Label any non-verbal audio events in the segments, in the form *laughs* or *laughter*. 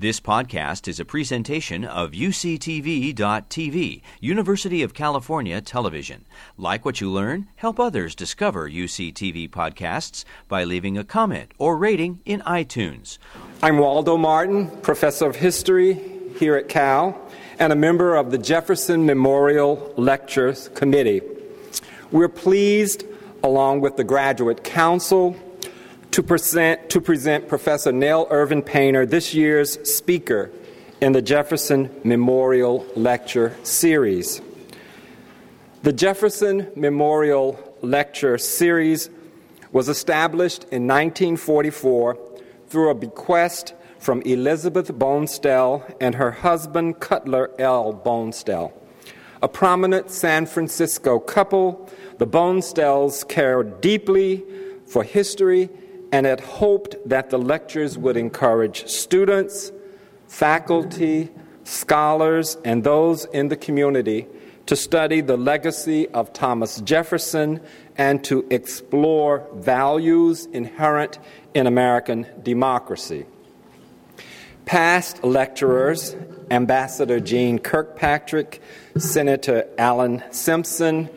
This podcast is a presentation of UCTV.tv, University of California Television. Like what you learn, help others discover UCTV podcasts by leaving a comment or rating in iTunes. I'm Waldo Martin, professor of history here at Cal and a member of the Jefferson Memorial Lectures Committee. We're pleased, along with the Graduate Council, to present, to present Professor Nell Irvin Painter this year's speaker in the Jefferson Memorial Lecture Series. The Jefferson Memorial Lecture Series was established in 1944 through a bequest from Elizabeth Bonestell and her husband Cutler L. Bonestell. A prominent San Francisco couple, the Bonestells cared deeply for history and had hoped that the lectures would encourage students, faculty, scholars, and those in the community to study the legacy of Thomas Jefferson and to explore values inherent in American democracy. Past lecturers, Ambassador Jeane Kirkpatrick, Senator Alan Simpson,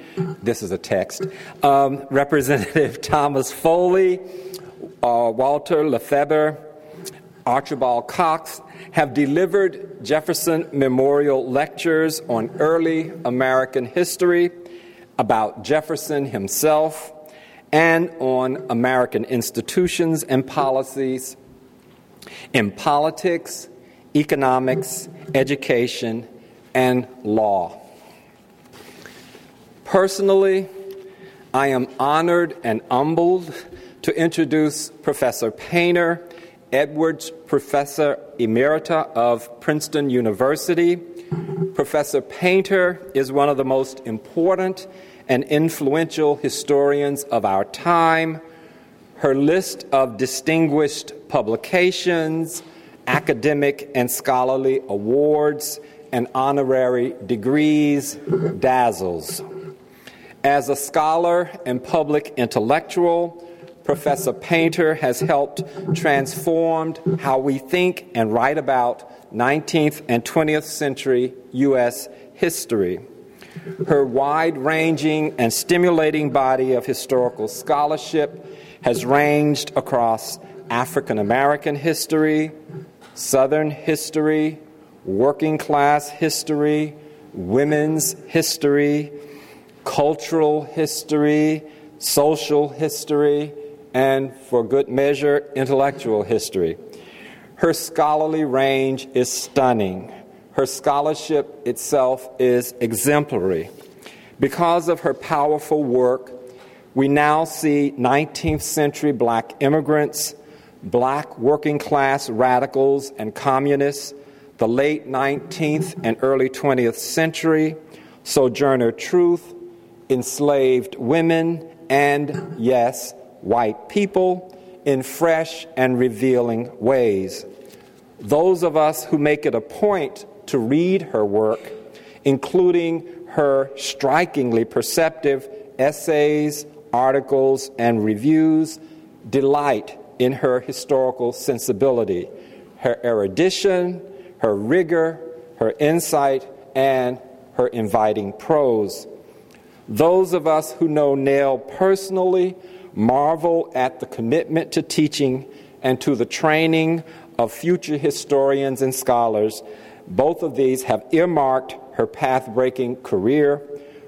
this is a text, um, *laughs* Representative Thomas Foley, uh, Walter LaFeber, Archibald Cox have delivered Jefferson Memorial lectures on early American history, about Jefferson himself, and on American institutions and policies in politics, economics, education, and law. Personally, I am honored and humbled to introduce Professor Painter, Edwards Professor Emerita of Princeton University. Professor Painter is one of the most important and influential historians of our time. Her list of distinguished publications, academic and scholarly awards, and honorary degrees dazzles. As a scholar and public intellectual, Professor Painter has helped transform how we think and write about 19th and 20th century U.S. history. Her wide ranging and stimulating body of historical scholarship has ranged across African American history, Southern history, working class history, women's history, cultural history, social history, and, for good measure, intellectual history. Her scholarly range is stunning. Her scholarship itself is exemplary. Because of her powerful work, we now see 19th century black immigrants, black working class radicals and communists, the late 19th and early 20th century, Sojourner Truth, enslaved women, and, yes, white people in fresh and revealing ways. Those of us who make it a point to read her work, including her strikingly perceptive essays, articles, and reviews, delight in her historical sensibility, her erudition, her rigor, her insight, and her inviting prose. Those of us who know Nell personally marvel at the commitment to teaching and to the training of future historians and scholars. Both of these have earmarked her path breaking career,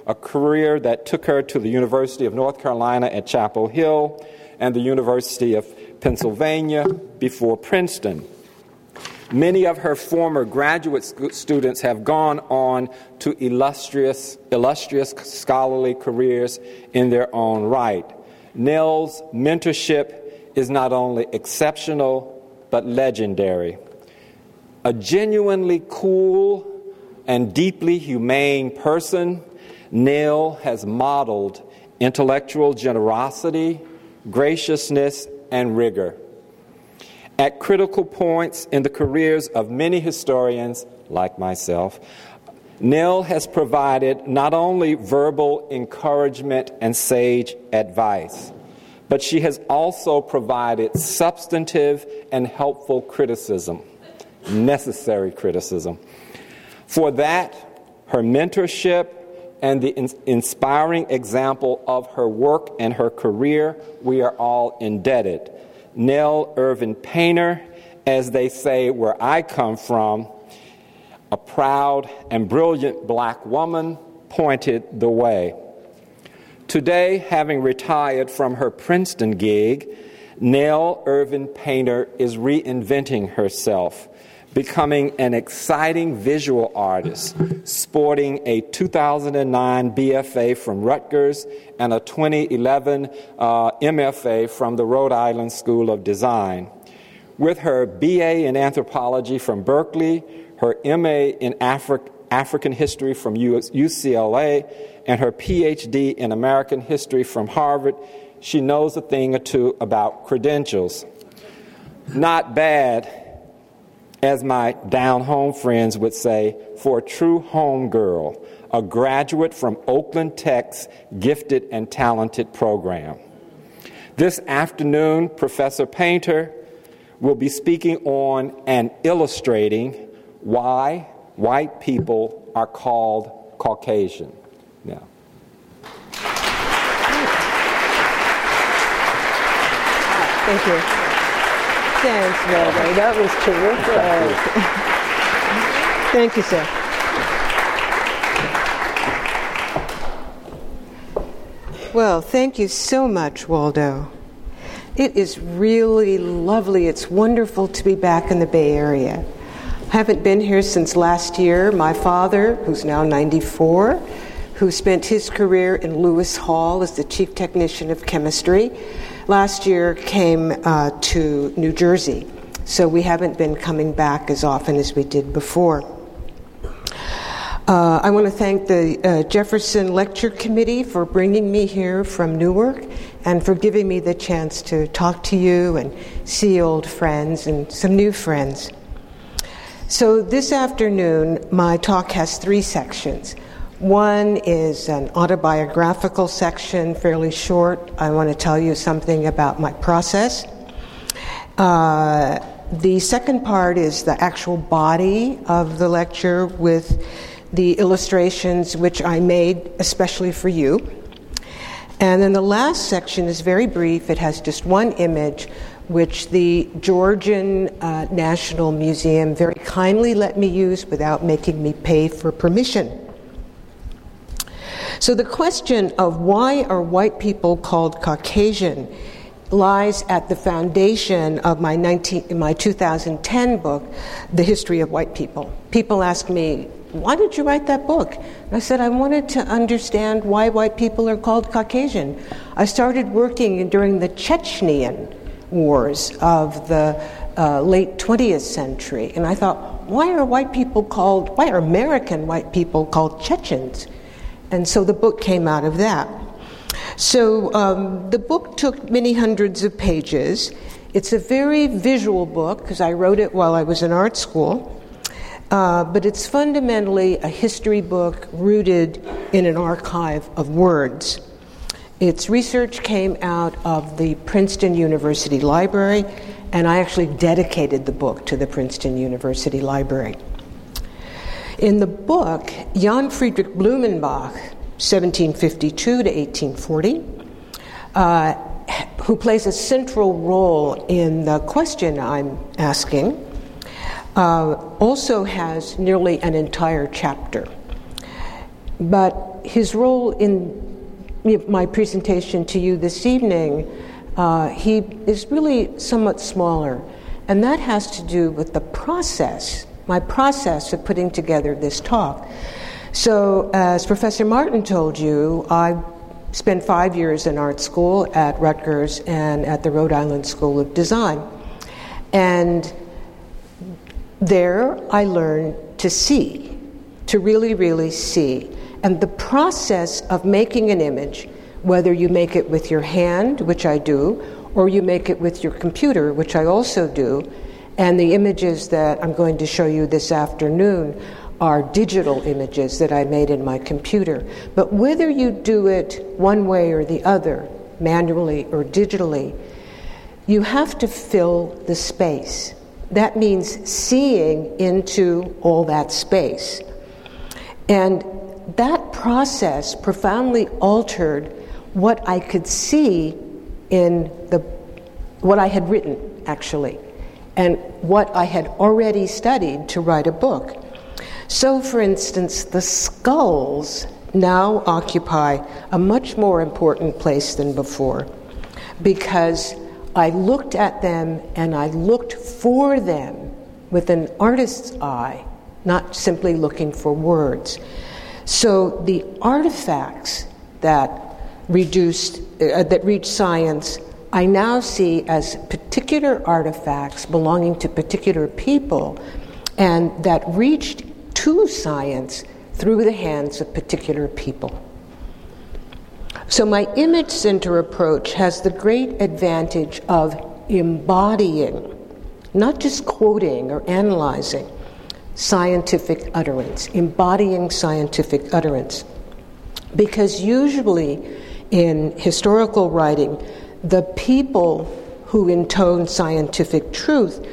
a career that took her to the University of North Carolina at Chapel Hill and the University of Pennsylvania before Princeton. Many of her former graduate students have gone on to illustrious, illustrious scholarly careers in their own right. Nell's mentorship is not only exceptional, but legendary. A genuinely cool and deeply humane person, Nell has modeled intellectual generosity, graciousness, and rigor. At critical points in the careers of many historians, like myself, Nell has provided not only verbal encouragement and sage advice, but she has also provided substantive and helpful criticism. necessary criticism. For that, her mentorship, and the in- inspiring example of her work and her career, we are all indebted. Nell Irvin Painter, as they say where I come from, a proud and brilliant black woman, pointed the way. Today, having retired from her Princeton gig, Nell Irvin Painter is reinventing herself becoming an exciting visual artist, sporting a 2009 BFA from Rutgers and a 2011 uh, MFA from the Rhode Island School of Design. With her BA in anthropology from Berkeley, her MA in Afri- African history from UCLA, and her PhD in American history from Harvard, she knows a thing or two about credentials. Not bad as my down home friends would say, for a true home girl, a graduate from Oakland Tech's gifted and talented program. This afternoon, Professor Painter will be speaking on and illustrating why white people are called Caucasian. Now, Thank you. Thanks, Melody. That was terrific. Thank you, sir. Well, thank you so much, Waldo. It is really lovely. It's wonderful to be back in the Bay Area. Haven't been here since last year. My father, who's now 94, who spent his career in Lewis Hall as the chief technician of chemistry, last year came uh, to New Jersey, so we haven't been coming back as often as we did before. Uh, I want to thank the uh, Jefferson Lecture Committee for bringing me here from Newark and for giving me the chance to talk to you and see old friends and some new friends. So, this afternoon, my talk has three sections. One is an autobiographical section, fairly short. I want to tell you something about my process. Uh, the second part is the actual body of the lecture with the illustrations which I made especially for you. And then the last section is very brief. It has just one image, which the Georgian uh, National Museum very kindly let me use without making me pay for permission. So the question of why are white people called Caucasian lies at the foundation of my, 19, my 2010 book, The History of White People. People ask me, why did you write that book? And I said, I wanted to understand why white people are called Caucasian. I started working during the Chechenian wars of the uh, late 20th century, and I thought, why are white people called, why are American white people called Chechens? And so the book came out of that. So um, the book took many hundreds of pages. It's a very visual book because I wrote it while I was in art school. Uh, but it's fundamentally a history book rooted in an archive of words. Its research came out of the Princeton University Library, and I actually dedicated the book to the Princeton University Library. In the book, Johann Friedrich Blumenbach, 1752 to 1840, uh, who plays a central role in the question I'm asking, uh, also has nearly an entire chapter. But his role in my presentation to you this evening, uh, he is really somewhat smaller, and that has to do with the process my process of putting together this talk. So, as Professor Martin told you, I spent five years in art school at Rutgers and at the Rhode Island School of Design. And there I learned to see, to really, really see. And the process of making an image, whether you make it with your hand, which I do, or you make it with your computer, which I also do, and the images that I'm going to show you this afternoon are digital images that I made in my computer. But whether you do it one way or the other, manually or digitally, you have to fill the space. that means seeing into all that space. And that process profoundly altered what I could see in the what I had written actually and what I had already studied to write a book. So for instance, the skulls now occupy a much more important place than before because I looked at them and I looked for them with an artist's eye, not simply looking for words. So the artifacts that reduced uh, that reach science I now see as particular artifacts belonging to particular people and that reached to science through the hands of particular people. So, my image center approach has the great advantage of embodying, not just quoting or analyzing, scientific utterance, embodying scientific utterance. Because usually in historical writing, the people who intone scientific truth,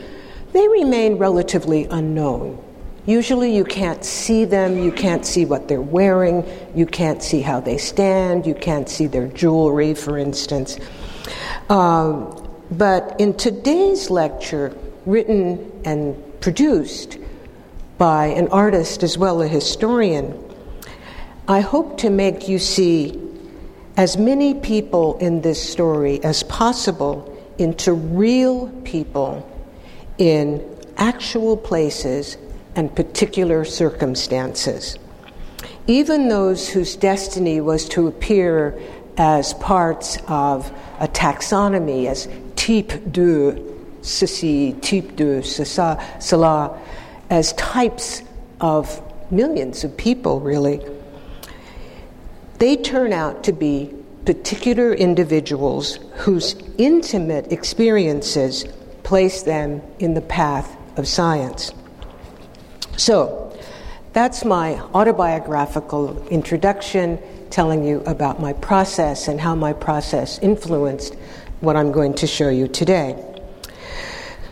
they remain relatively unknown. Usually, you can't see them, you can't see what they're wearing, you can't see how they stand, you can't see their jewelry, for instance. Um, but in today's lecture, written and produced by an artist as well as a historian, I hope to make you see as many people in this story as possible into real people in actual places and particular circumstances. Even those whose destiny was to appear as parts of a taxonomy, as type de ceci, type de cela, as types of millions of people, really, they turn out to be particular individuals whose intimate experiences place them in the path of science. So, that's my autobiographical introduction telling you about my process and how my process influenced what I'm going to show you today.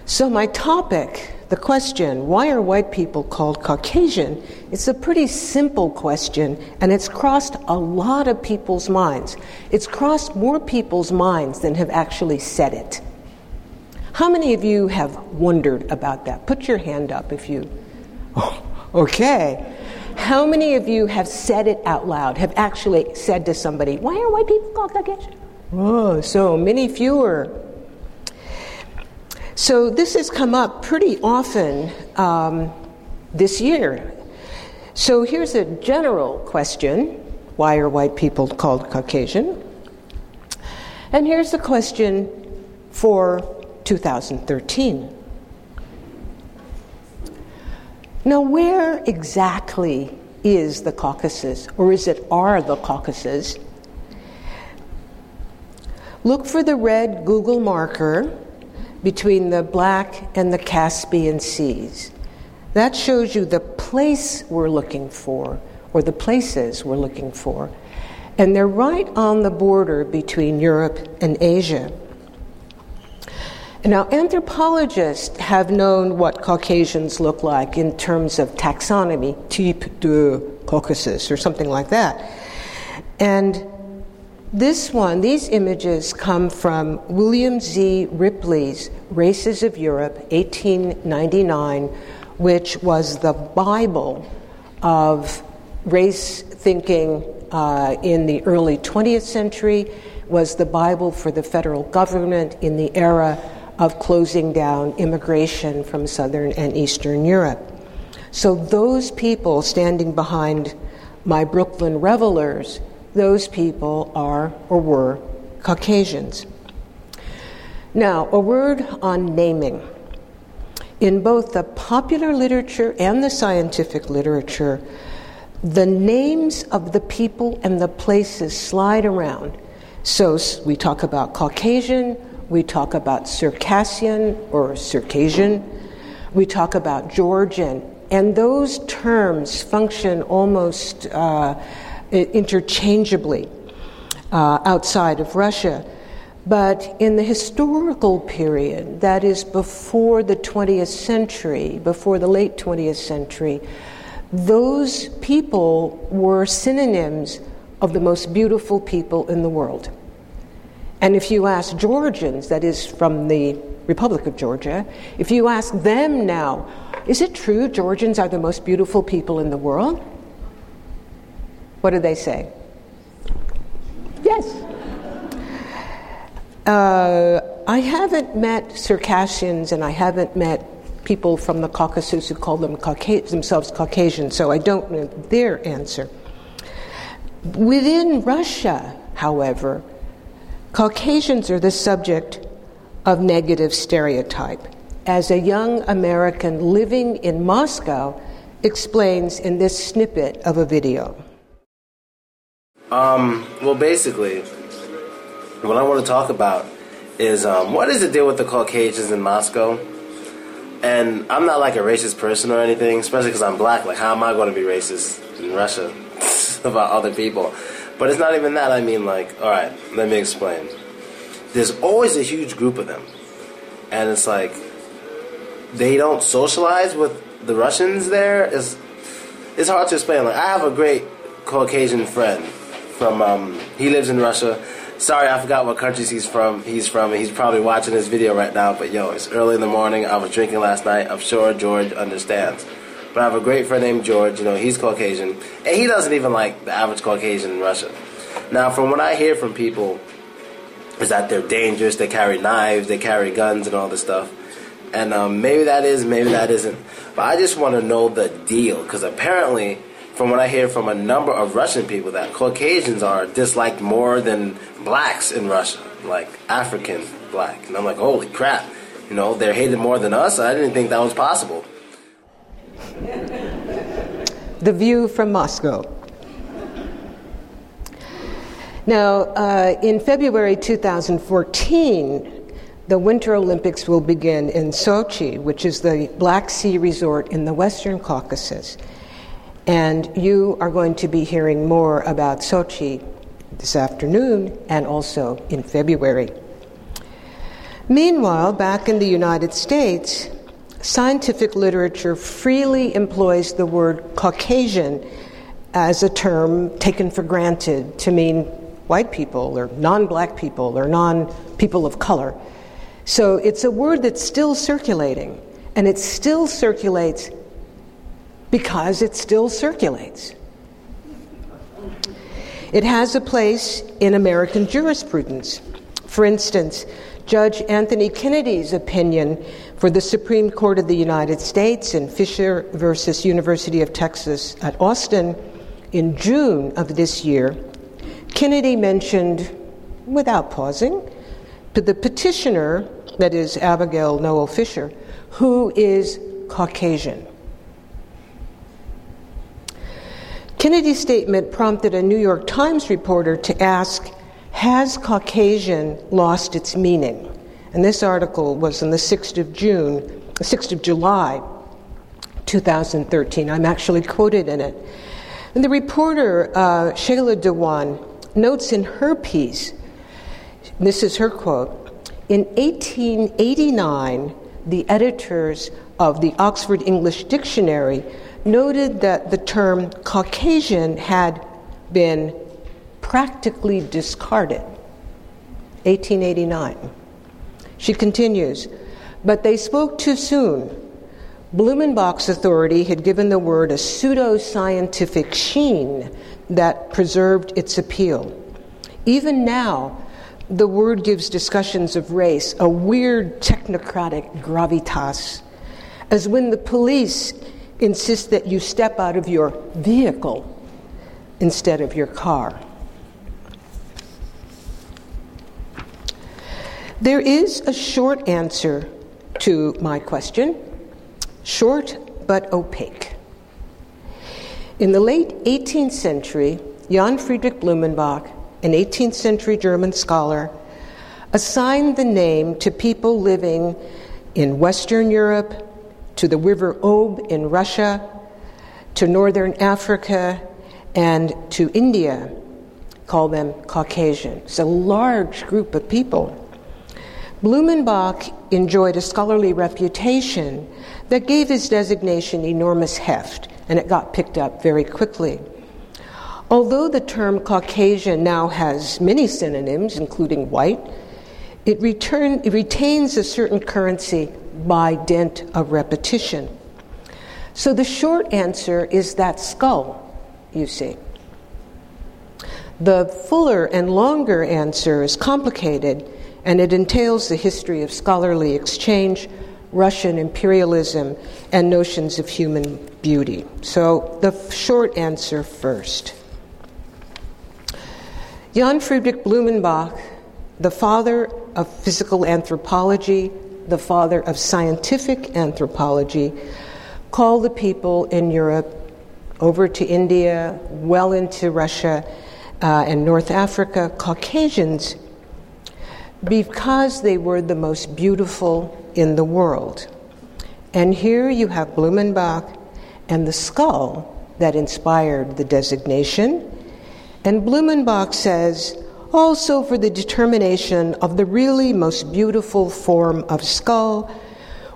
So, my topic, the question, why are white people called Caucasian? It's a pretty simple question, and it's crossed a lot of people's minds. It's crossed more people's minds than have actually said it. How many of you have wondered about that? Put your hand up if you Oh, *laughs* okay. How many of you have said it out loud, have actually said to somebody, Why are white people called Caucasian? Oh, so many fewer. So this has come up pretty often um, this year. So here's a general question Why are white people called Caucasian? And here's the question for 2013. Now, where exactly is the Caucasus, or is it are the Caucasus? Look for the red Google marker between the Black and the Caspian Seas. That shows you the place we're looking for, or the places we're looking for. And they're right on the border between Europe and Asia. Now, anthropologists have known what Caucasians look like in terms of taxonomy, type de Caucasus, or something like that. And this one, these images come from William Z. Ripley's Races of Europe, 1899, which was the Bible of race thinking uh, in the early 20th century, was the Bible for the federal government in the era of closing down immigration from Southern and Eastern Europe. So, those people standing behind my Brooklyn revelers, those people are or were Caucasians. Now, a word on naming. In both the popular literature and the scientific literature, the names of the people and the places slide around. So we talk about Caucasian, we talk about Circassian or Circassian. We talk about Georgian. And those terms function almost uh, interchangeably uh, outside of Russia. But in the historical period, that is before the 20th century, before the late 20th century, those people were synonyms of the most beautiful people in the world. And if you ask Georgians, that is from the Republic of Georgia, if you ask them now, is it true Georgians are the most beautiful people in the world? What do they say? Yes. Uh, I haven't met Circassians and I haven't met people from the Caucasus who call them Cauca- themselves Caucasian, so I don't know their answer. Within Russia, however, Caucasians are the subject of negative stereotype, as a young American living in Moscow explains in this snippet of a video. Um, well, basically, what I want to talk about is um, what is the deal with the Caucasians in Moscow? And I'm not like a racist person or anything, especially because I'm black. Like, how am I going to be racist in Russia *laughs* about other people? But it's not even that. I mean, like, all right, let me explain. There's always a huge group of them, and it's like they don't socialize with the Russians there. It's it's hard to explain. Like, I have a great Caucasian friend from. Um, he lives in Russia. Sorry, I forgot what countries he's from. He's from. He's probably watching this video right now. But yo, it's early in the morning. I was drinking last night. I'm sure George understands. But I have a great friend named George. You know, he's Caucasian, and he doesn't even like the average Caucasian in Russia. Now, from what I hear from people, is that they're dangerous. They carry knives, they carry guns, and all this stuff. And um, maybe that is, maybe that isn't. But I just want to know the deal because apparently, from what I hear from a number of Russian people, that Caucasians are disliked more than blacks in Russia, like African black. And I'm like, holy crap! You know, they're hated more than us. I didn't think that was possible. The view from Moscow. Now, uh, in February 2014, the Winter Olympics will begin in Sochi, which is the Black Sea resort in the Western Caucasus. And you are going to be hearing more about Sochi this afternoon and also in February. Meanwhile, back in the United States, scientific literature freely employs the word Caucasian as a term taken for granted to mean white people or non black people or non people of color. So it's a word that's still circulating, and it still circulates because it still circulates. It has a place in American jurisprudence. For instance, Judge Anthony Kennedy's opinion for the Supreme Court of the United States in Fisher versus University of Texas at Austin in June of this year, Kennedy mentioned, without pausing, to the petitioner that is Abigail Noel Fisher, who is Caucasian. Kennedy's statement prompted a New York Times reporter to ask Has Caucasian lost its meaning? And this article was on the 6th of June, 6th of July, 2013. I'm actually quoted in it. And the reporter, uh, Shaila Dewan, notes in her piece, this is her quote in 1889, the editors of the Oxford English Dictionary noted that the term Caucasian had been practically discarded. 1889. She continues, but they spoke too soon. Blumenbach's authority had given the word a pseudo scientific sheen that preserved its appeal. Even now, the word gives discussions of race a weird technocratic gravitas, as when the police insist that you step out of your vehicle instead of your car. There is a short answer to my question, short but opaque. In the late 18th century, Johann Friedrich Blumenbach an 18th century German scholar, assigned the name to people living in Western Europe, to the River Ob in Russia, to Northern Africa, and to India call them Caucasian. It's a large group of people. Blumenbach enjoyed a scholarly reputation that gave his designation enormous heft, and it got picked up very quickly. Although the term Caucasian now has many synonyms, including white, it, return, it retains a certain currency by dint of repetition. So the short answer is that skull, you see. The fuller and longer answer is complicated, and it entails the history of scholarly exchange, Russian imperialism, and notions of human beauty. So the short answer first. Johann Friedrich Blumenbach, the father of physical anthropology, the father of scientific anthropology, called the people in Europe over to India, well into Russia, uh, and North Africa, Caucasians, because they were the most beautiful in the world. And here you have Blumenbach and the skull that inspired the designation. And Blumenbach says, also for the determination of the really most beautiful form of skull,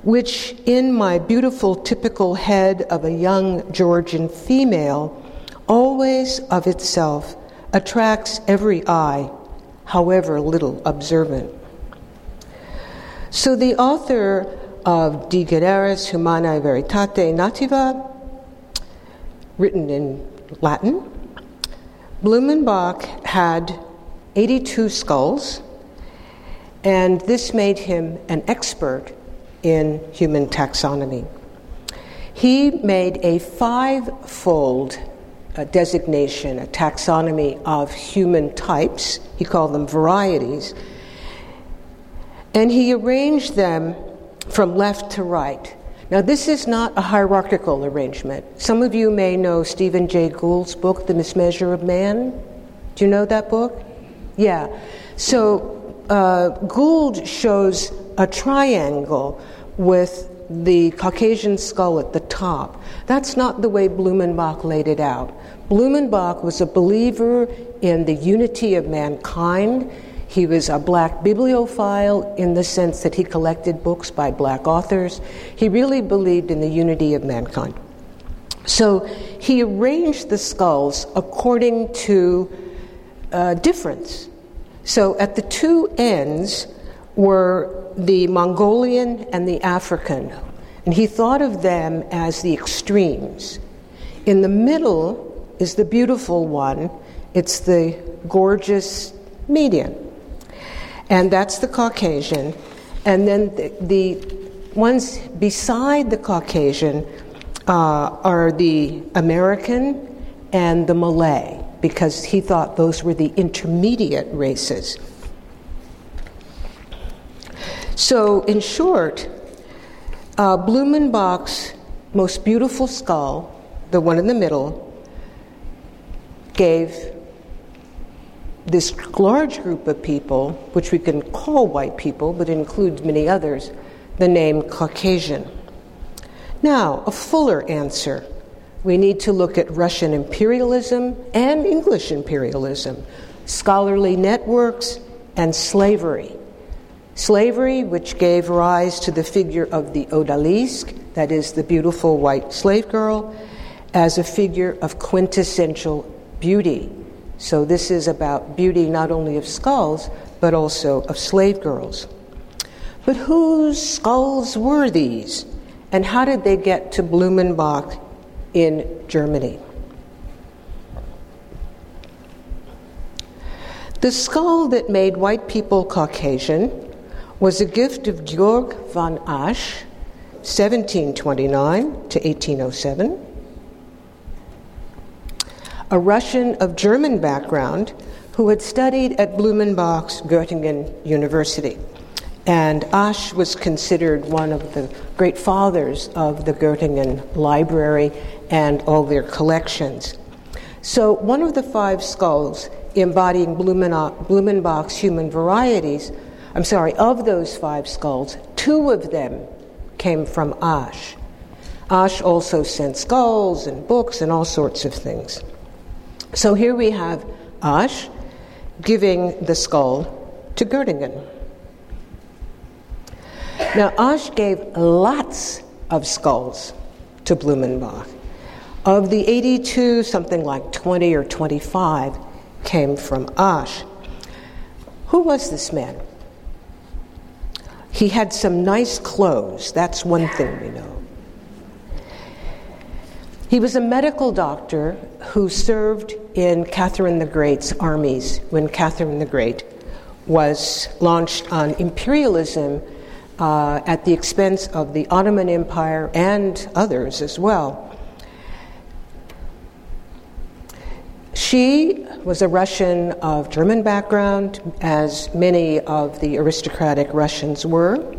which in my beautiful typical head of a young Georgian female, always of itself attracts every eye, however little observant. So the author of De Generis Humani Varietate Nativa, written in Latin, Blumenbach had 82 skulls, and this made him an expert in human taxonomy. He made a five fold a uh, designation, a taxonomy of human types. He called them varieties. And he arranged them from left to right. Now, this is not a hierarchical arrangement. Some of you may know Stephen Jay Gould's book, The Mismeasure of Man. Do you know that book? Yeah. So, uh, Gould shows a triangle with the Caucasian skull at the top. That's not the way Blumenbach laid it out. Blumenbach was a believer in the unity of mankind. He was a black bibliophile in the sense that he collected books by black authors. He really believed in the unity of mankind. So he arranged the skulls according to uh, difference. So at the two ends were the Mongolian and the African, and he thought of them as the extremes. In the middle is the beautiful one, it's the gorgeous median. And that's the Caucasian. And then the, the ones beside the Caucasian uh, are the American and the Malay, because he thought those were the intermediate races. So, in short, uh, Blumenbach's most beautiful skull, the one in the middle, gave this large group of people, which we can call white people, but includes many others, the name Caucasian. Now, a fuller answer. We need to look at Russian imperialism and English imperialism, scholarly networks, and slavery. Slavery, which gave rise to the figure of the odalisque, that is, the beautiful white slave girl, as a figure of quintessential beauty. So, this is about beauty not only of skulls, but also of slave girls. But whose skulls were these? And how did they get to Blumenbach in Germany? The skull that made white people Caucasian was a gift of Georg von Asch, 1729 to 1807, a Russian of German background who had studied at Blumenbach's Göttingen University. And Asch was considered one of the great fathers of the Göttingen Library and all their collections. So, one of the five skulls embodying Blumenbach's human varieties I'm sorry, of those five skulls, two of them came from Asch. Asch also sent skulls and books and all sorts of things. So here we have Asch giving the skull to Göttingen. Now, Asch gave lots of skulls to Blumenbach. Of the 82, something like 20 or 25 came from Asch. Who was this man? He had some nice clothes. That's one thing we know. He was a medical doctor who served in Catherine the Great's armies when Catherine the Great was launched on imperialism uh, at the expense of the Ottoman Empire and others as well. She was a Russian of German background, as many of the aristocratic Russians were,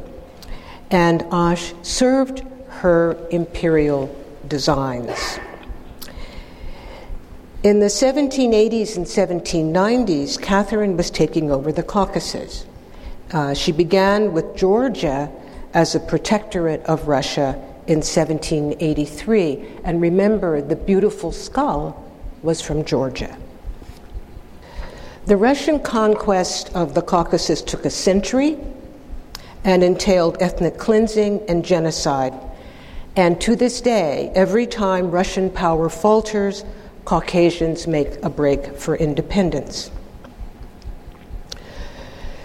and Asch served her imperial designs. In the 1780s and 1790s, Catherine was taking over the Caucasus. Uh, she began with Georgia as a protectorate of Russia in 1783. And remember, the beautiful skull was from Georgia. The Russian conquest of the Caucasus took a century and entailed ethnic cleansing and genocide. And to this day, every time Russian power falters, Caucasians make a break for independence.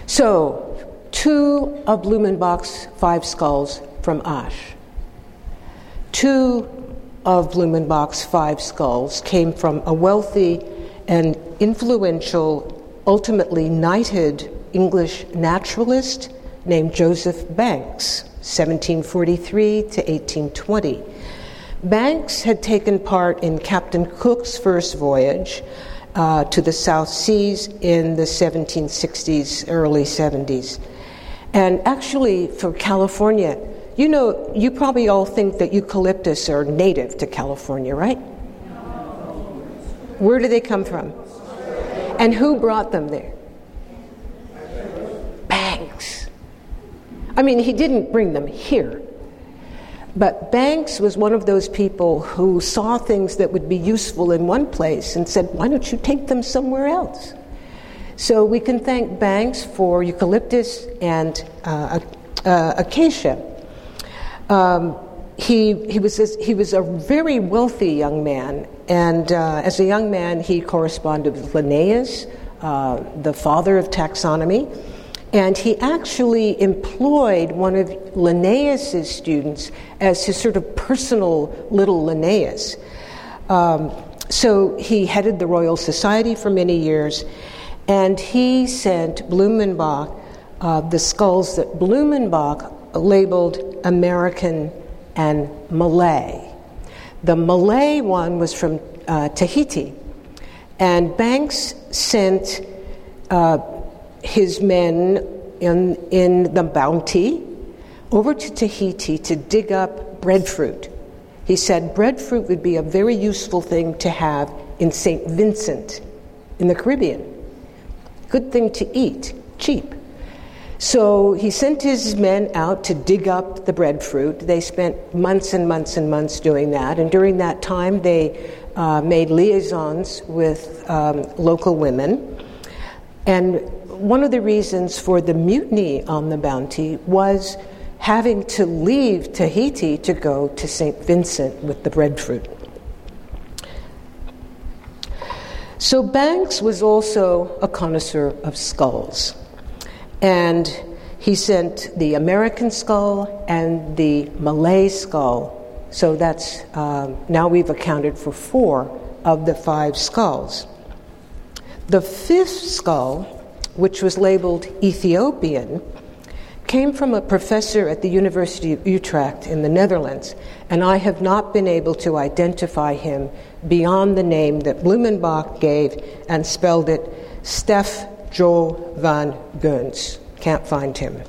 So, two of Blumenbach's five skulls from Asch, Two of Blumenbach's five skulls came from a wealthy and influential, ultimately knighted English naturalist named Joseph Banks, 1743 to 1820. Banks had taken part in Captain Cook's first voyage uh, to the South Seas in the 1760s, early 70s. And actually, for California, you know, you probably all think that eucalyptus are native to California, right? Where do they come from? And who brought them there? Banks. I mean, he didn't bring them here. But Banks was one of those people who saw things that would be useful in one place and said, why don't you take them somewhere else? So we can thank Banks for eucalyptus and uh, uh, acacia. Um, he, he, was a, he was a very wealthy young man, and uh, as a young man, he corresponded with Linnaeus, uh, the father of taxonomy, and he actually employed one of Linnaeus's students as his sort of personal little Linnaeus. Um, so he headed the Royal Society for many years, and he sent Blumenbach uh, the skulls that Blumenbach labeled American and Malay. The Malay one was from uh, Tahiti, and Banks sent uh, his men in, in the Bounty over to Tahiti to dig up breadfruit. He said breadfruit would be a very useful thing to have in St. Vincent in the Caribbean. Good thing to eat, cheap. So he sent his men out to dig up the breadfruit. They spent months and months and months doing that. And during that time, they uh, made liaisons with um, local women. And one of the reasons for the mutiny on the Bounty was having to leave Tahiti to go to St. Vincent with the breadfruit. So Banks was also a connoisseur of skulls. And he sent the American skull and the Malay skull. So that's um, now we've accounted for four of the five skulls. The fifth skull, which was labeled Ethiopian, came from a professor at the University of Utrecht in the Netherlands, and I have not been able to identify him beyond the name that Blumenbach gave and spelled it Steph Jo van Geuns. Can't find him.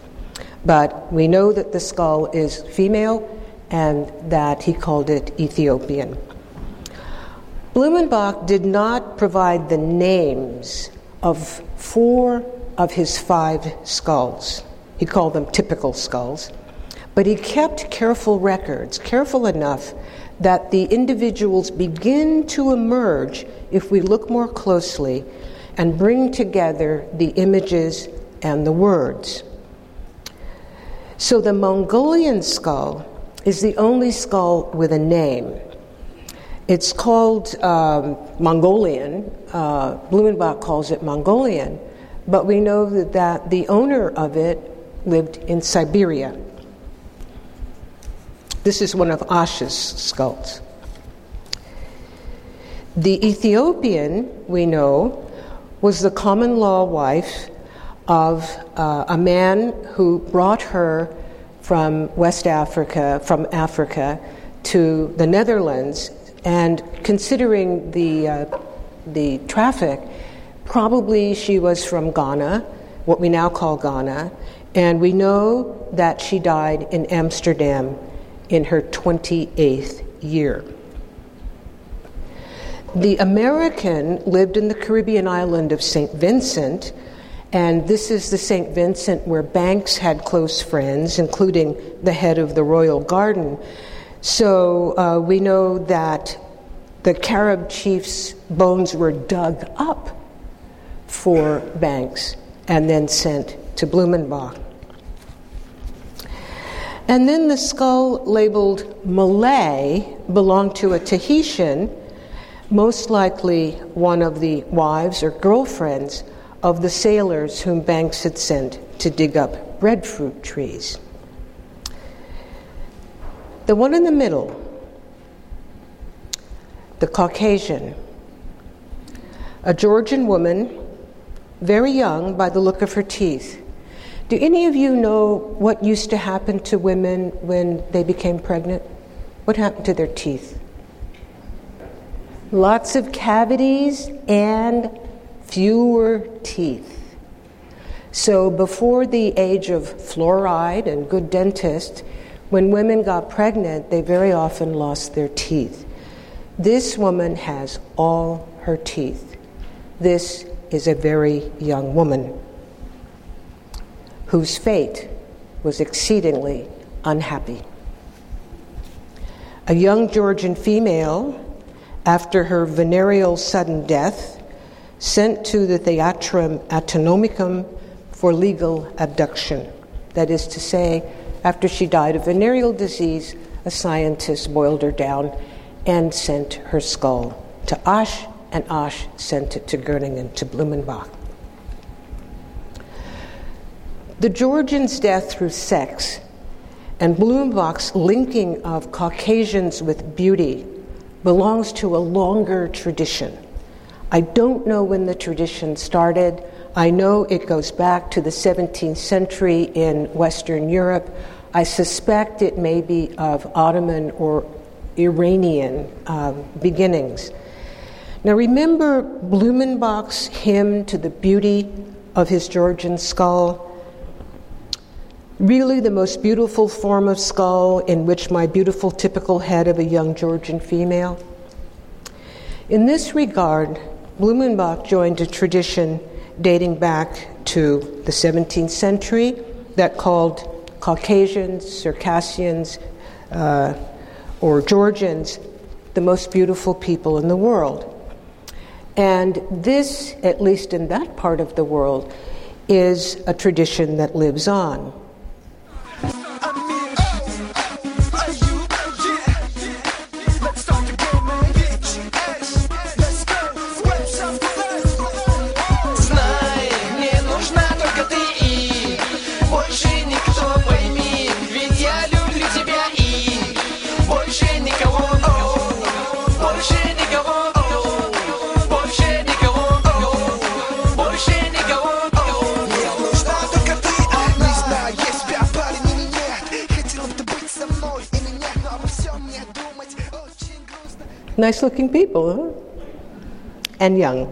But we know that the skull is female and that he called it Ethiopian. Blumenbach did not provide the names of four of his five skulls. He called them typical skulls. But he kept careful records, careful enough that the individuals begin to emerge if we look more closely and bring together the images and the words. So the Mongolian skull is the only skull with a name. It's called um, Mongolian. Uh, Blumenbach calls it Mongolian, but we know that, that the owner of it lived in Siberia. This is one of Asch's skulls. The Ethiopian, we know, was the common law wife of uh, a man who brought her from West Africa, from Africa, to the Netherlands, and considering the uh, the traffic, probably she was from Ghana, what we now call Ghana, and we know that she died in Amsterdam in her 28th year. The American lived in the Caribbean island of St. Vincent, and this is the St. Vincent where Banks had close friends, including the head of the Royal Garden. So uh, we know that the Carib chief's bones were dug up for Banks and then sent to Blumenbach. And then the skull labeled Malay belonged to a Tahitian most likely one of the wives or girlfriends of the sailors whom Banks had sent to dig up breadfruit trees. The one in the middle, the Caucasian, a Georgian woman, very young by the look of her teeth. Do any of you know what used to happen to women when they became pregnant? What happened to their teeth? Lots of cavities and fewer teeth. So, before the age of fluoride and good dentists, when women got pregnant, they very often lost their teeth. This woman has all her teeth. This is a very young woman whose fate was exceedingly unhappy. A young Georgian female after her venereal sudden death, sent to the Theatrum Anatomicum for legal abduction. That is to say, after she died of venereal disease, a scientist boiled her down and sent her skull to Asch, and Asch sent it to Göttingen, to Blumenbach. The Georgian's death through sex and Blumenbach's linking of Caucasians with beauty belongs to a longer tradition. I don't know when the tradition started. I know it goes back to the 17th century in Western Europe. I suspect it may be of Ottoman or Iranian um, beginnings. Now, remember Blumenbach's hymn to the beauty of his Georgian skull? Really, the most beautiful form of skull in which my beautiful typical head of a young Georgian female. In this regard, Blumenbach joined a tradition dating back to the 17th century that called Caucasians, Circassians, uh, or Georgians the most beautiful people in the world. And this, at least in that part of the world, is a tradition that lives on. Nice looking people, huh? And young.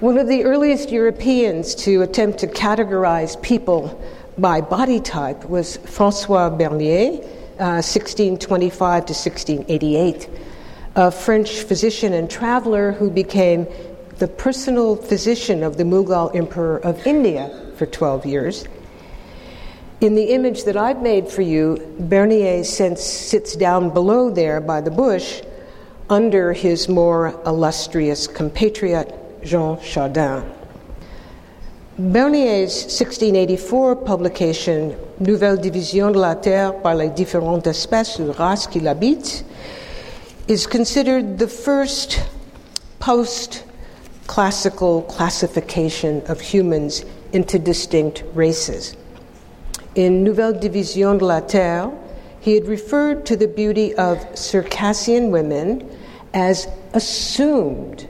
One of the earliest Europeans to attempt to categorize people by body type was Francois Bernier, uh, 1625 to 1688, a French physician and traveler who became the personal physician of the Mughal Emperor of India for 12 years in the image that I've made for you, Bernier sits down below there by the bush under his more illustrious compatriot Jean Chardin. Bernier's 1684 publication Nouvelle division de la Terre par les différentes espèces ou races qui l'habitent is considered the first post classical classification of humans into distinct races. In Nouvelle Division de la Terre, he had referred to the beauty of Circassian women as assumed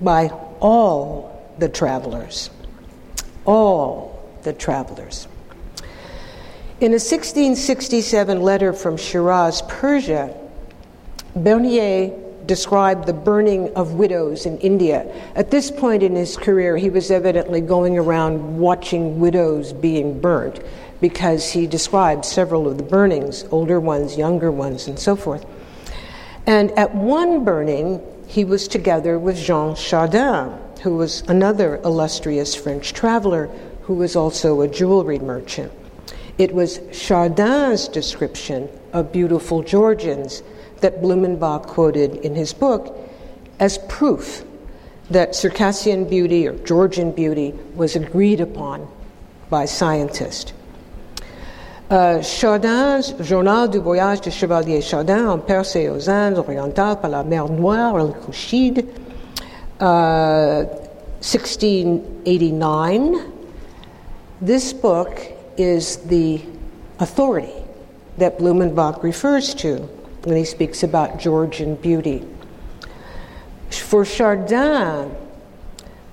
by all the travelers. All the travelers. In a 1667 letter from Shiraz, Persia, Bernier described the burning of widows in India. At this point in his career, he was evidently going around watching widows being burnt because he describes several of the burnings older ones, younger ones, and so forth. And at one burning, he was together with Jean Chardin, who was another illustrious French traveler who was also a jewelry merchant. It was Chardin's description of beautiful Georgians that Blumenbach quoted in his book as proof that Circassian beauty or Georgian beauty was agreed upon by scientists. Euh, Chardin's Journal du voyage de Chevalier Chardin en Perse et aux Indes orientales par la mer Noire, Colchide, uh, 1689. This book is the authority that Blumenbach refers to when he speaks about Georgian beauty. For Chardin,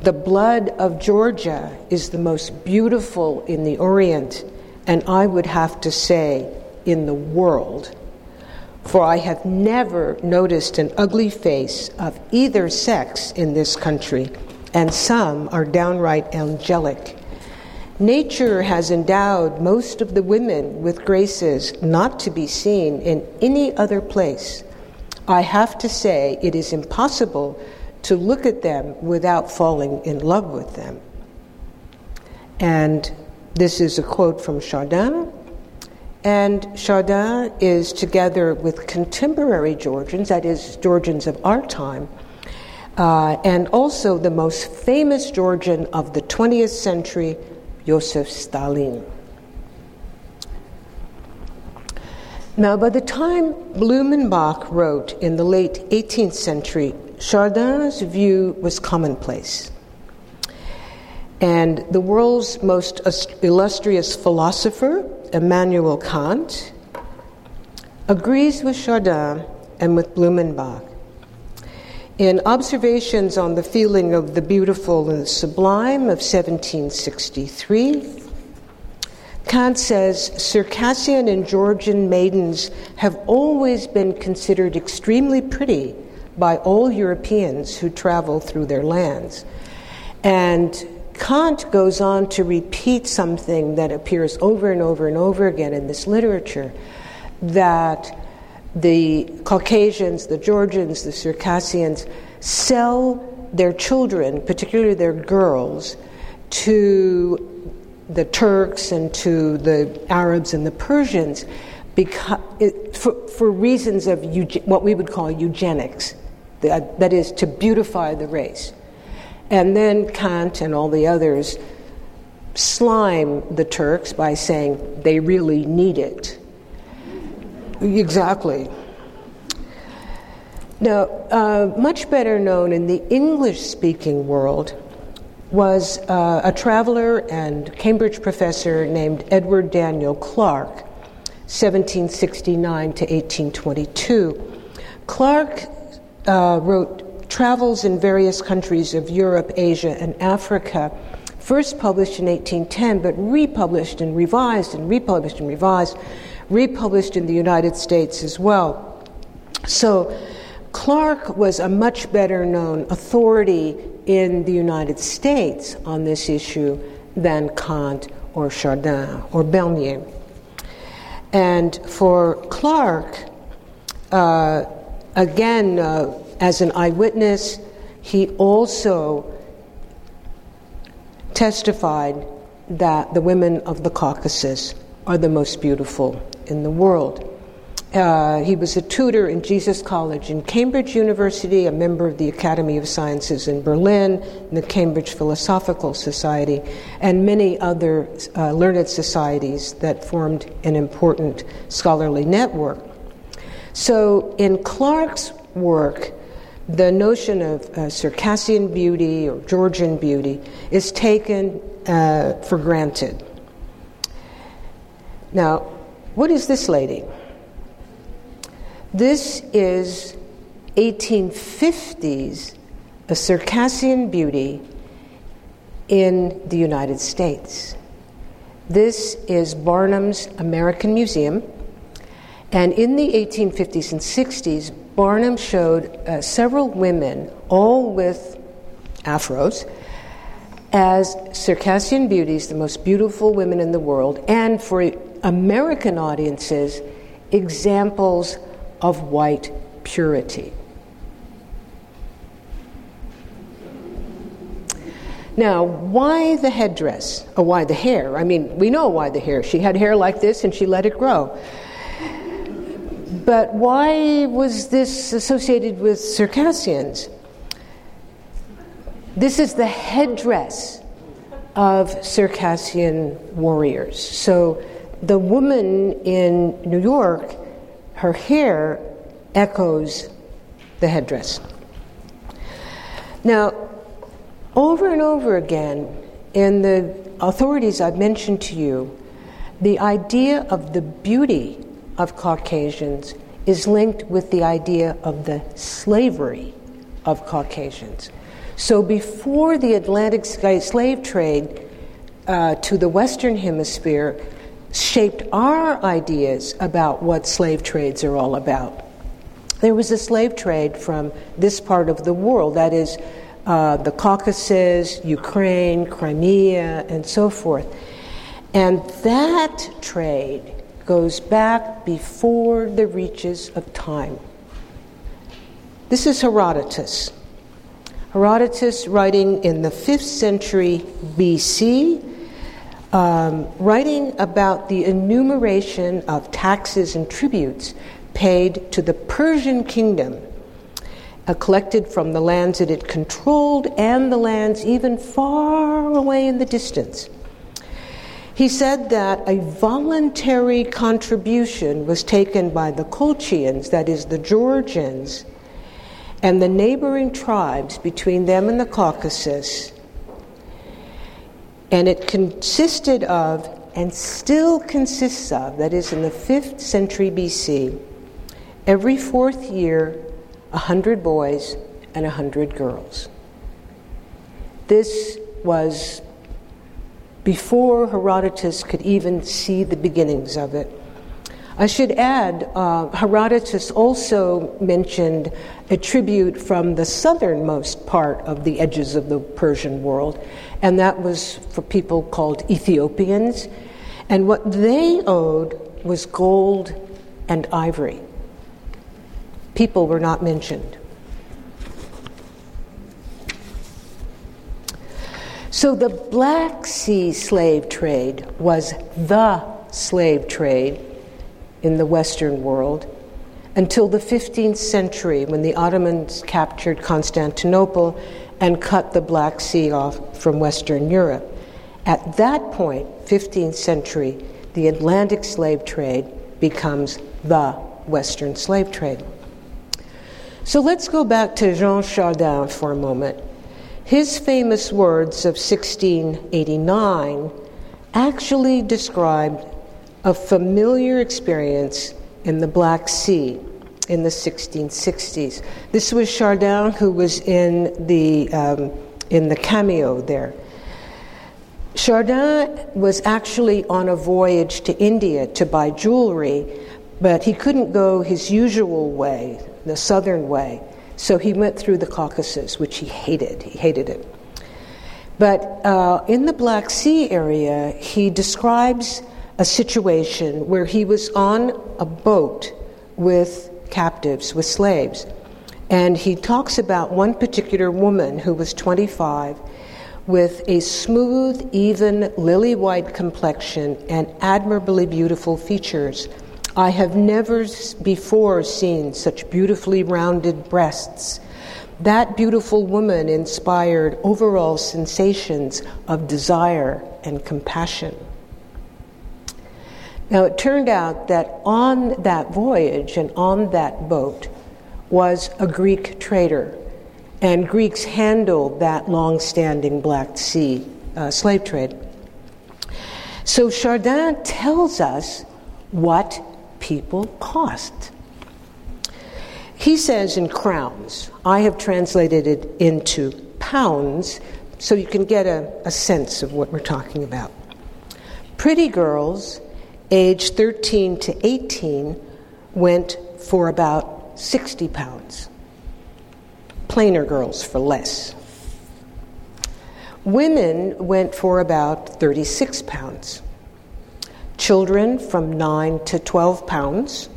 the blood of Georgia is the most beautiful in the Orient, and I would have to say, in the world. For I have never noticed an ugly face of either sex in this country, and some are downright angelic. Nature has endowed most of the women with graces not to be seen in any other place. I have to say, it is impossible to look at them without falling in love with them. And this is a quote from Chardin. And Chardin is together with contemporary Georgians, that is, Georgians of our time, uh, and also the most famous Georgian of the 20th century, Joseph Stalin. Now, by the time Blumenbach wrote in the late 18th century, Chardin's view was commonplace. And the world's most illustrious philosopher, Immanuel Kant, agrees with Chardin and with Blumenbach. In Observations on the Feeling of the Beautiful and the Sublime of 1763, Kant says Circassian and Georgian maidens have always been considered extremely pretty by all Europeans who travel through their lands. And Kant goes on to repeat something that appears over and over and over again in this literature that the Caucasians, the Georgians, the Circassians sell their children, particularly their girls, to the Turks and to the Arabs and the Persians because, for, for reasons of what we would call eugenics, that is, to beautify the race. And then Kant and all the others slime the Turks by saying they really need it. Exactly. Now, uh, much better known in the English speaking world was uh, a traveler and Cambridge professor named Edward Daniel Clarke, 1769 to 1822. Clarke uh, wrote Travels in Various Countries of Europe, Asia, and Africa, first published in 1810, but republished and revised and republished and revised republished in the United States as well. So Clarke was a much better known authority in the United States on this issue than Kant or Chardin or Bernier. And for Clarke, uh, again, uh, as an eyewitness, he also testified that the women of the Caucasus are the most beautiful in the world. Uh, he was a tutor in Jesus College in Cambridge University, a member of the Academy of Sciences in Berlin, the Cambridge Philosophical Society, and many other uh, learned societies that formed an important scholarly network. So, in Clarke's work, the notion of uh, Circassian beauty or Georgian beauty is taken uh, for granted. Now, what is this lady? This is 1850s, a Circassian beauty in the United States. This is Barnum's American Museum. And in the 1850s and 60s, Barnum showed uh, several women, all with afros, as Circassian beauties, the most beautiful women in the world, and for American audiences, examples of white purity. Now, why the headdress? Or why the hair? I mean, we know why the hair. She had hair like this and she let it grow. But why was this associated with Circassians? This is the headdress of Circassian warriors. So the woman in New York her hair echoes the headdress. Now, over and over again, in the authorities I've mentioned to you, the idea of the beauty of Caucasians is linked with the idea of the slavery of Caucasians. So before the Atlantic slave trade uh, to the Western Hemisphere, shaped our ideas about what slave trades are all about. There was a slave trade from this part of the world, that is, uh, the Caucasus, Ukraine, Crimea, and so forth. And that trade goes back before the reaches of time. This is Herodotus. Herodotus, writing in the 5th century BC, um, writing about the enumeration of taxes and tributes paid to the Persian kingdom, uh, collected from the lands that it controlled and the lands even far away in the distance. He said that a voluntary contribution was taken by the Colchians, that is, the Georgians, and the neighboring tribes between them and the Caucasus and it consisted of, and still consists of, that is in the 5th century BC, every fourth year, a 100 boys and a 100 girls. This was before Herodotus could even see the beginnings of it. I should add, uh, Herodotus also mentioned a tribute from the southernmost part of the edges of the Persian world, and that was for people called Ethiopians. And what they owed was gold and ivory. People were not mentioned. So the Black Sea slave trade was the slave trade in the Western world until the 15th century when the Ottomans captured Constantinople and cut the Black Sea off from Western Europe. At that point, 15th century, the Atlantic slave trade becomes the Western slave trade. So let's go back to Jean Chardin for a moment. His famous words of 1689 actually described a familiar experience in the Black Sea in the 1660s. This was Chardin who was in the, um, in the cameo there. Chardin was actually on a voyage to India to buy jewelry, but he couldn't go his usual way, the southern way. So he went through the Caucasus, which he hated. He hated it. But uh, in the Black Sea area, he describes a situation where he was on a boat with captives, with slaves. And he talks about one particular woman who was 25 with a smooth, even, lily white complexion and admirably beautiful features I have never before seen such beautifully rounded breasts. That beautiful woman inspired overall sensations of desire and compassion. Now, it turned out that on that voyage and on that boat was a Greek trader, and Greeks handled that long standing Black Sea uh, slave trade. So Chardin tells us what people cost. He says in crowns, I have translated it into pounds so you can get a, a sense of what we're talking about. Pretty girls aged 13 to 18 went for about 60 pounds. Plainer girls for less. Women went for about 36 pounds. Children from 9 to 12 pounds.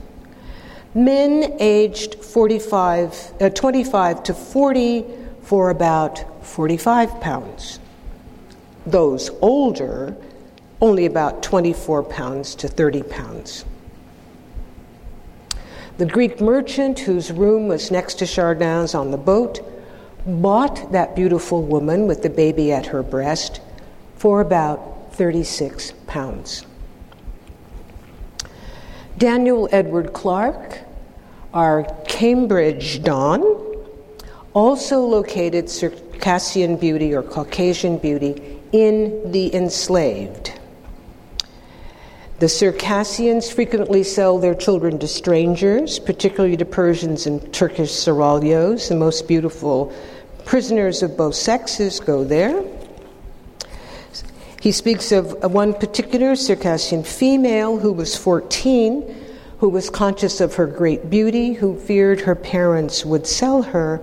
Men aged 45, uh, 25 to 40 for about 45 pounds. Those older only about 24 pounds to 30 pounds. The Greek merchant whose room was next to Chardin's on the boat bought that beautiful woman with the baby at her breast for about 36 pounds. Daniel Edward Clarke, our Cambridge Don, also located Circassian beauty or Caucasian beauty in The Enslaved. The Circassians frequently sell their children to strangers, particularly to Persians and Turkish seraglios. The most beautiful prisoners of both sexes go there. He speaks of one particular Circassian female who was 14, who was conscious of her great beauty, who feared her parents would sell her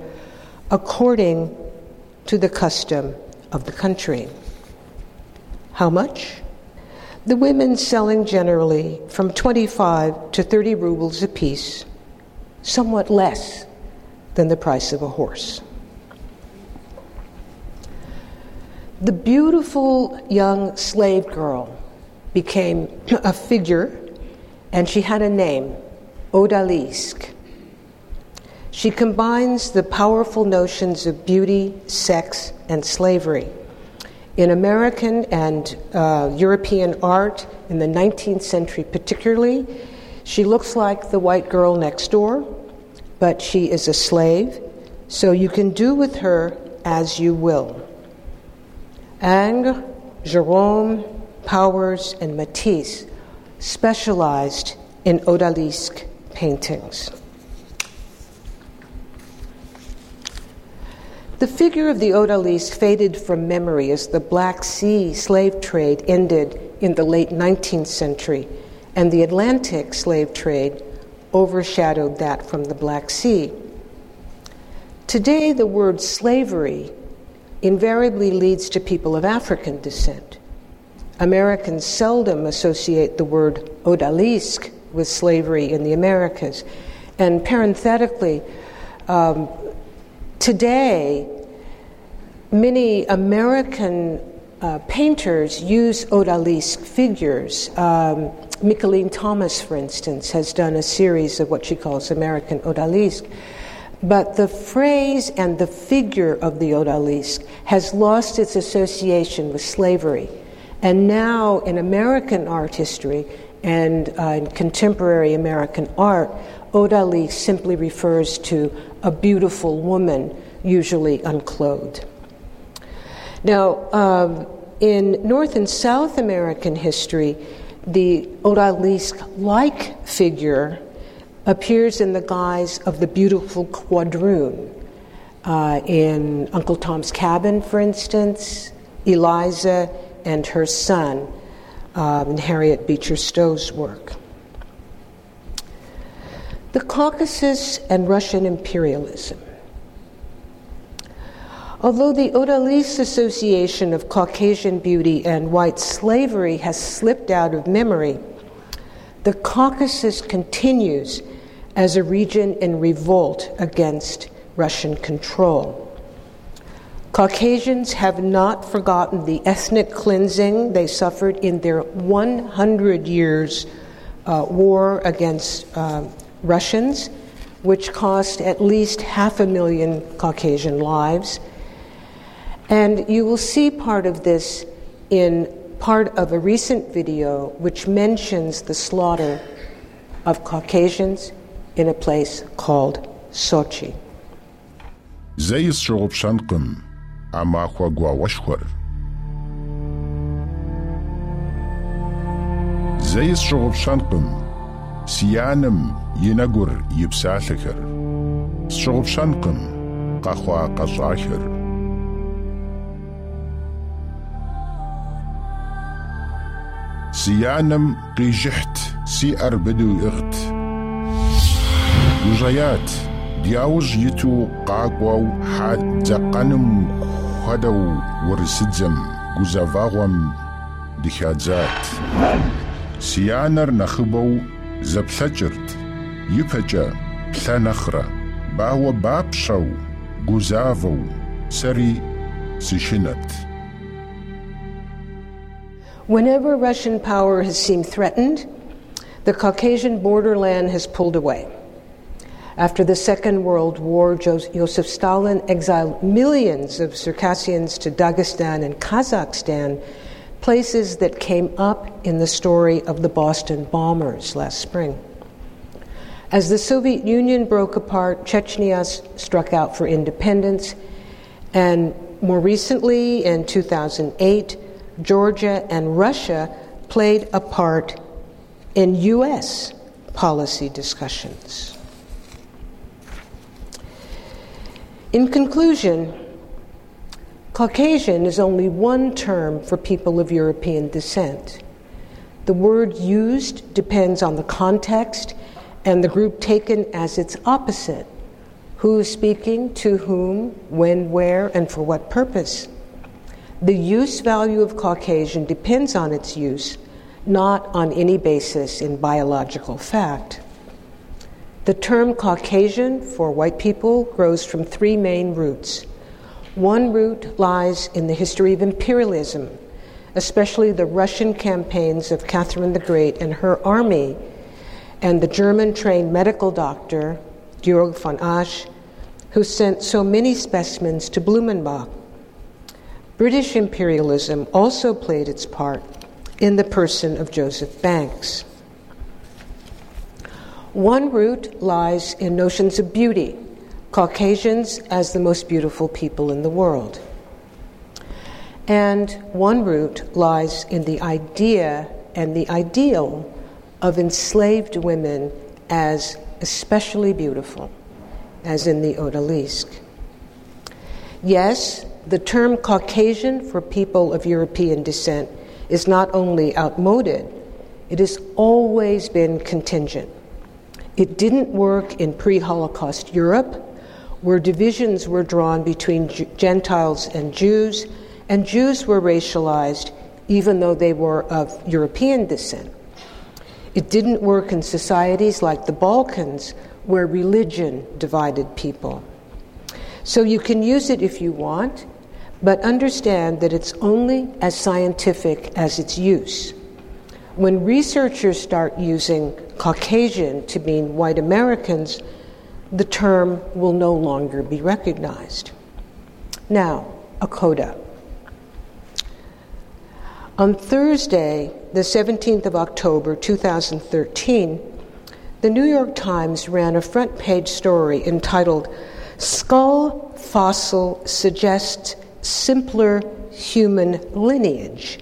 according to the custom of the country. How much? The women selling generally from 25 to 30 rubles apiece, somewhat less than the price of a horse. The beautiful young slave girl became a figure, and she had a name, Odalisque. She combines the powerful notions of beauty, sex, and slavery. In American and uh, European art in the 19th century, particularly, she looks like the white girl next door, but she is a slave, so you can do with her as you will. Ingres, Gérôme, Powers, and Matisse specialized in odalisque paintings. The figure of the odalisque faded from memory as the Black Sea slave trade ended in the late 19th century, and the Atlantic slave trade overshadowed that from the Black Sea. Today, the word slavery invariably leads to people of African descent. Americans seldom associate the word odalisque with slavery in the Americas. And parenthetically, um, today, many American uh, painters use odalisque figures. Um, Mickalene Thomas, for instance, has done a series of what she calls American odalisque. But the phrase and the figure of the odalisque has lost its association with slavery. And now, in American art history and uh, in contemporary American art, odalisque simply refers to a beautiful woman, usually unclothed. Now, um, in North and South American history, the odalisque like figure appears in the guise of the beautiful quadroon. Uh, in Uncle Tom's Cabin, for instance, Eliza and her son um, in Harriet Beecher Stowe's work. The Caucasus and Russian imperialism. Although the Odalisque association of Caucasian beauty and white slavery has slipped out of memory, the Caucasus continues as a region in revolt against Russian control. Caucasians have not forgotten the ethnic cleansing they suffered in their 100 years uh, war against uh, Russians, which cost at least half a million Caucasian lives. And you will see part of this in part of a recent video which mentions the slaughter of Caucasians in a place called Sochi. Zeis shogob shankum, siyanim yinagur yipsasikir. Shogob shankum, kakhwa kazakir. Siyanim qijiht si arbidu iqt. قصاخر سيانم قيجحت سي أربدو إغت وجيات دياوج يتو قاقواو حاد زقنم خدو ورسدزم قزافاغوم دخازات سيانر نخبو زبثجرت يبهجا بثنخرة باو بابشو قزافو سري سشنت Whenever Russian power has seemed threatened, the Caucasian borderland has pulled away. After the Second World War, Joseph Stalin exiled millions of Circassians to Dagestan and Kazakhstan, places that came up in the story of the Boston bombers last spring. As the Soviet Union broke apart, Chechnya struck out for independence, and more recently, in 2008, Georgia and Russia played a part in U.S. policy discussions. In conclusion, Caucasian is only one term for people of European descent. The word used depends on the context and the group taken as its opposite who is speaking, to whom, when, where, and for what purpose. The use value of Caucasian depends on its use, not on any basis in biological fact. The term Caucasian for white people grows from three main roots. One root lies in the history of imperialism, especially the Russian campaigns of Catherine the Great and her army, and the German trained medical doctor, Georg von Asch, who sent so many specimens to Blumenbach. British imperialism also played its part in the person of Joseph Banks. One root lies in notions of beauty, Caucasians as the most beautiful people in the world. And one root lies in the idea and the ideal of enslaved women as especially beautiful, as in the Odalisque. Yes, the term Caucasian for people of European descent is not only outmoded, it has always been contingent. It didn't work in pre Holocaust Europe, where divisions were drawn between Gentiles and Jews, and Jews were racialized even though they were of European descent. It didn't work in societies like the Balkans, where religion divided people. So you can use it if you want, but understand that it's only as scientific as its use. When researchers start using Caucasian to mean white Americans, the term will no longer be recognized. Now, a coda. On Thursday, the 17th of October 2013, the New York Times ran a front page story entitled Skull Fossil Suggests simpler human lineage,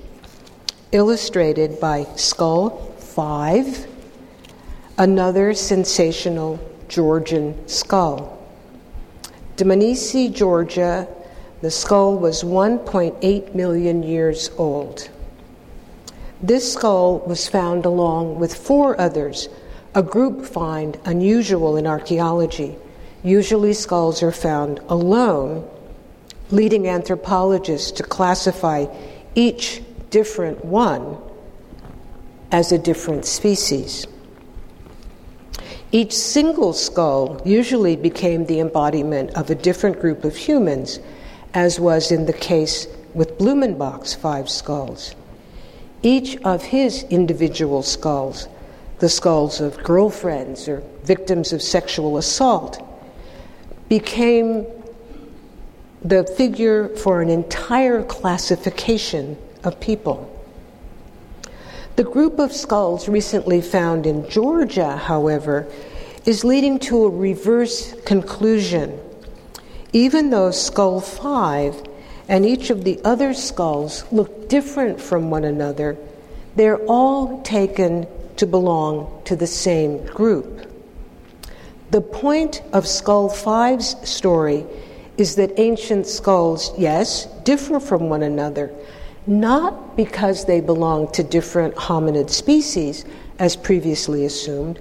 illustrated by Skull 5, another sensational Georgian skull. Dmanisi, Georgia, the skull was 1.8 million years old. This skull was found along with four others, a group find unusual in archaeology. Usually, skulls are found alone leading anthropologists to classify each different one as a different species. Each single skull usually became the embodiment of a different group of humans, as was in the case with Blumenbach's five skulls. Each of his individual skulls the skulls of girlfriends or victims of sexual assault, became the figure for an entire classification of people. The group of skulls recently found in Georgia, however, is leading to a reverse conclusion. Even though skull 5 and each of the other skulls look different from one another, they're all taken to belong to the same group. The point of Skull 5's story is that ancient skulls, yes, differ from one another, not because they belong to different hominid species, as previously assumed,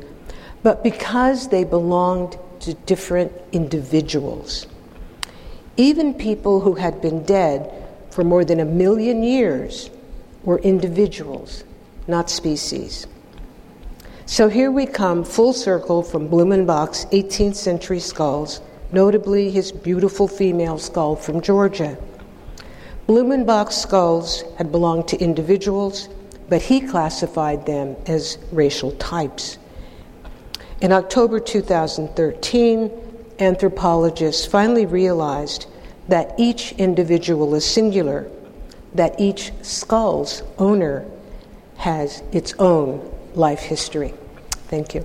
but because they belonged to different individuals. Even people who had been dead for more than a million years were individuals, not species. So here we come full circle from Blumenbach's 18th century skulls, notably his beautiful female skull from Georgia. Blumenbach's skulls had belonged to individuals, but he classified them as racial types. In October 2013, anthropologists finally realized that each individual is singular, that each skull's owner has its own life history. Thank you.